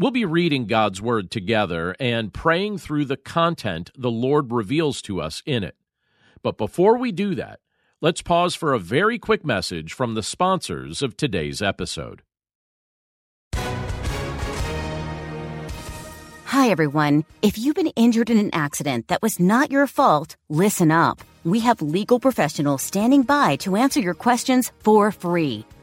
We'll be reading God's Word together and praying through the content the Lord reveals to us in it. But before we do that, let's pause for a very quick message from the sponsors of today's episode. Hi, everyone. If you've been injured in an accident that was not your fault, listen up. We have legal professionals standing by to answer your questions for free.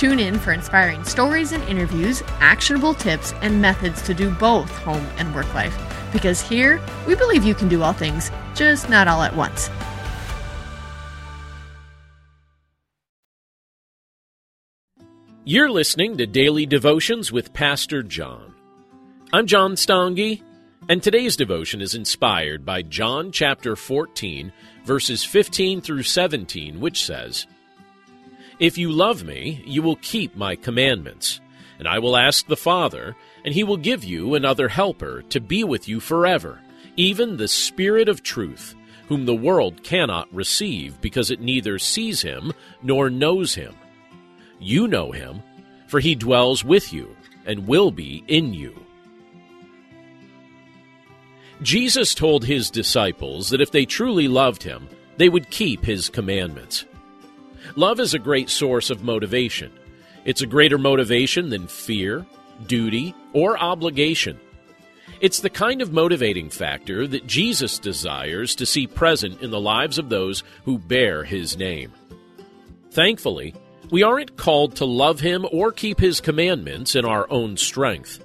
Tune in for inspiring stories and interviews, actionable tips, and methods to do both home and work life. Because here, we believe you can do all things, just not all at once. You're listening to Daily Devotions with Pastor John. I'm John Stange, and today's devotion is inspired by John chapter 14, verses 15 through 17, which says, if you love me, you will keep my commandments. And I will ask the Father, and he will give you another helper to be with you forever, even the Spirit of truth, whom the world cannot receive, because it neither sees him nor knows him. You know him, for he dwells with you and will be in you. Jesus told his disciples that if they truly loved him, they would keep his commandments. Love is a great source of motivation. It's a greater motivation than fear, duty, or obligation. It's the kind of motivating factor that Jesus desires to see present in the lives of those who bear his name. Thankfully, we aren't called to love him or keep his commandments in our own strength.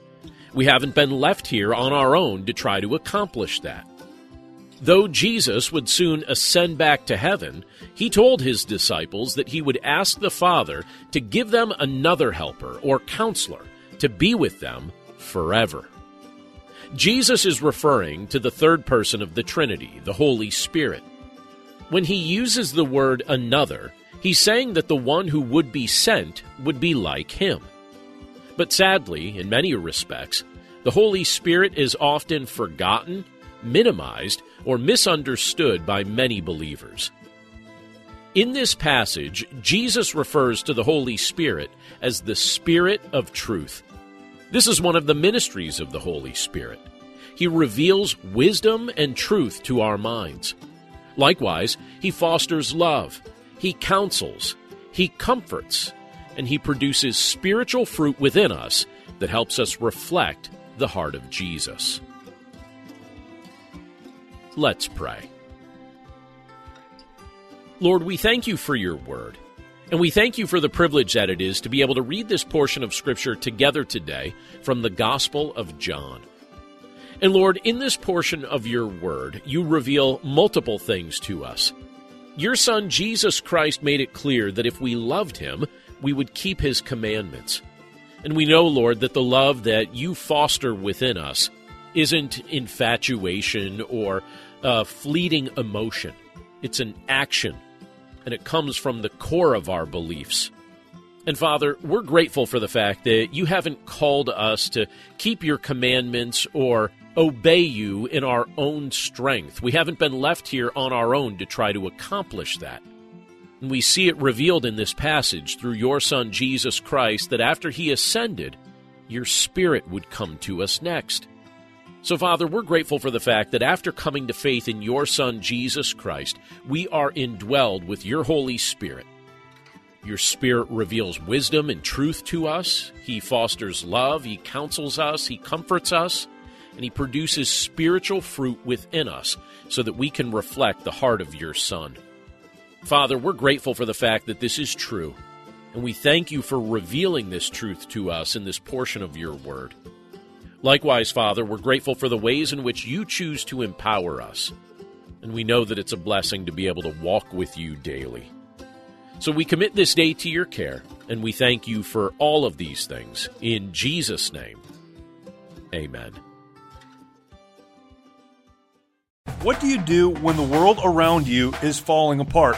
We haven't been left here on our own to try to accomplish that. Though Jesus would soon ascend back to heaven, he told his disciples that he would ask the Father to give them another helper or counselor to be with them forever. Jesus is referring to the third person of the Trinity, the Holy Spirit. When he uses the word another, he's saying that the one who would be sent would be like him. But sadly, in many respects, the Holy Spirit is often forgotten minimized, or misunderstood by many believers. In this passage, Jesus refers to the Holy Spirit as the Spirit of truth. This is one of the ministries of the Holy Spirit. He reveals wisdom and truth to our minds. Likewise, he fosters love, he counsels, he comforts, and he produces spiritual fruit within us that helps us reflect the heart of Jesus. Let's pray. Lord, we thank you for your word. And we thank you for the privilege that it is to be able to read this portion of Scripture together today from the Gospel of John. And Lord, in this portion of your word, you reveal multiple things to us. Your Son, Jesus Christ, made it clear that if we loved him, we would keep his commandments. And we know, Lord, that the love that you foster within us isn't infatuation or a fleeting emotion. It's an action, and it comes from the core of our beliefs. And Father, we're grateful for the fact that you haven't called us to keep your commandments or obey you in our own strength. We haven't been left here on our own to try to accomplish that. And we see it revealed in this passage through your Son, Jesus Christ, that after he ascended, your Spirit would come to us next. So, Father, we're grateful for the fact that after coming to faith in your Son, Jesus Christ, we are indwelled with your Holy Spirit. Your Spirit reveals wisdom and truth to us. He fosters love. He counsels us. He comforts us. And He produces spiritual fruit within us so that we can reflect the heart of your Son. Father, we're grateful for the fact that this is true. And we thank you for revealing this truth to us in this portion of your word. Likewise, Father, we're grateful for the ways in which you choose to empower us. And we know that it's a blessing to be able to walk with you daily. So we commit this day to your care, and we thank you for all of these things. In Jesus' name, amen. What do you do when the world around you is falling apart?